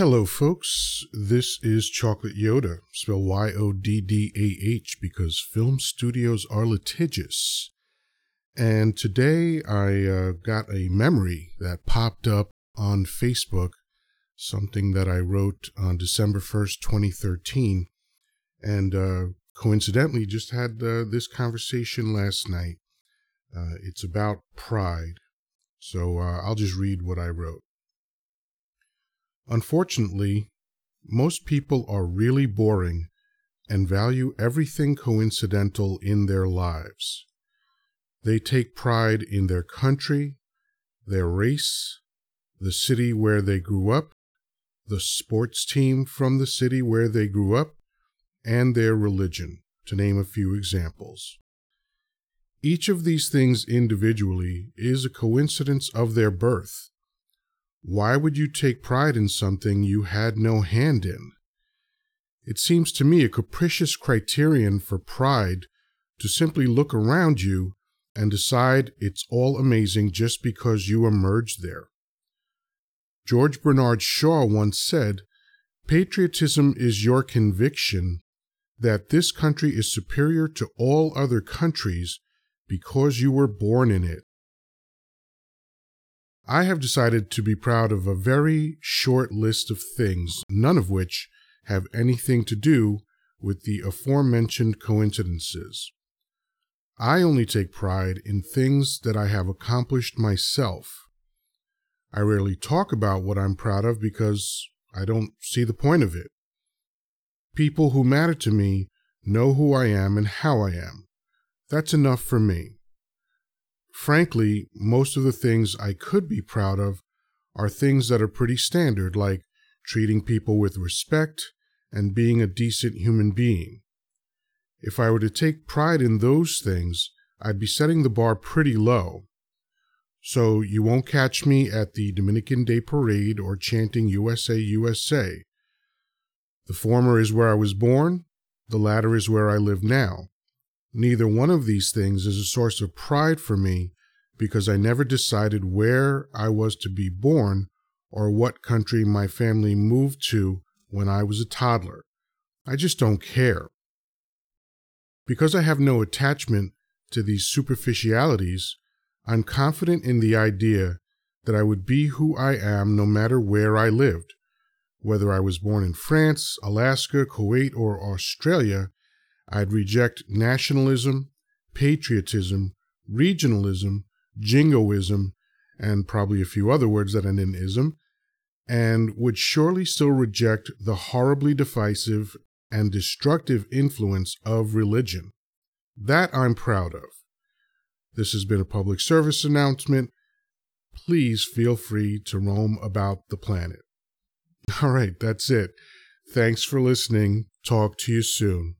Hello, folks. This is Chocolate Yoda, spelled Y O D D A H, because film studios are litigious. And today I uh, got a memory that popped up on Facebook, something that I wrote on December 1st, 2013. And uh, coincidentally, just had uh, this conversation last night. Uh, it's about pride. So uh, I'll just read what I wrote. Unfortunately, most people are really boring and value everything coincidental in their lives. They take pride in their country, their race, the city where they grew up, the sports team from the city where they grew up, and their religion, to name a few examples. Each of these things individually is a coincidence of their birth. Why would you take pride in something you had no hand in? It seems to me a capricious criterion for pride to simply look around you and decide it's all amazing just because you emerged there. George Bernard Shaw once said, Patriotism is your conviction that this country is superior to all other countries because you were born in it. I have decided to be proud of a very short list of things, none of which have anything to do with the aforementioned coincidences. I only take pride in things that I have accomplished myself. I rarely talk about what I'm proud of because I don't see the point of it. People who matter to me know who I am and how I am. That's enough for me. Frankly, most of the things I could be proud of are things that are pretty standard, like treating people with respect and being a decent human being. If I were to take pride in those things, I'd be setting the bar pretty low. So you won't catch me at the Dominican Day Parade or chanting USA, USA. The former is where I was born, the latter is where I live now. Neither one of these things is a source of pride for me because I never decided where I was to be born or what country my family moved to when I was a toddler. I just don't care. Because I have no attachment to these superficialities, I'm confident in the idea that I would be who I am no matter where I lived. Whether I was born in France, Alaska, Kuwait, or Australia, I'd reject nationalism, patriotism, regionalism, jingoism, and probably a few other words that end in ism, and would surely still reject the horribly divisive and destructive influence of religion. That I'm proud of. This has been a public service announcement. Please feel free to roam about the planet. All right, that's it. Thanks for listening. Talk to you soon.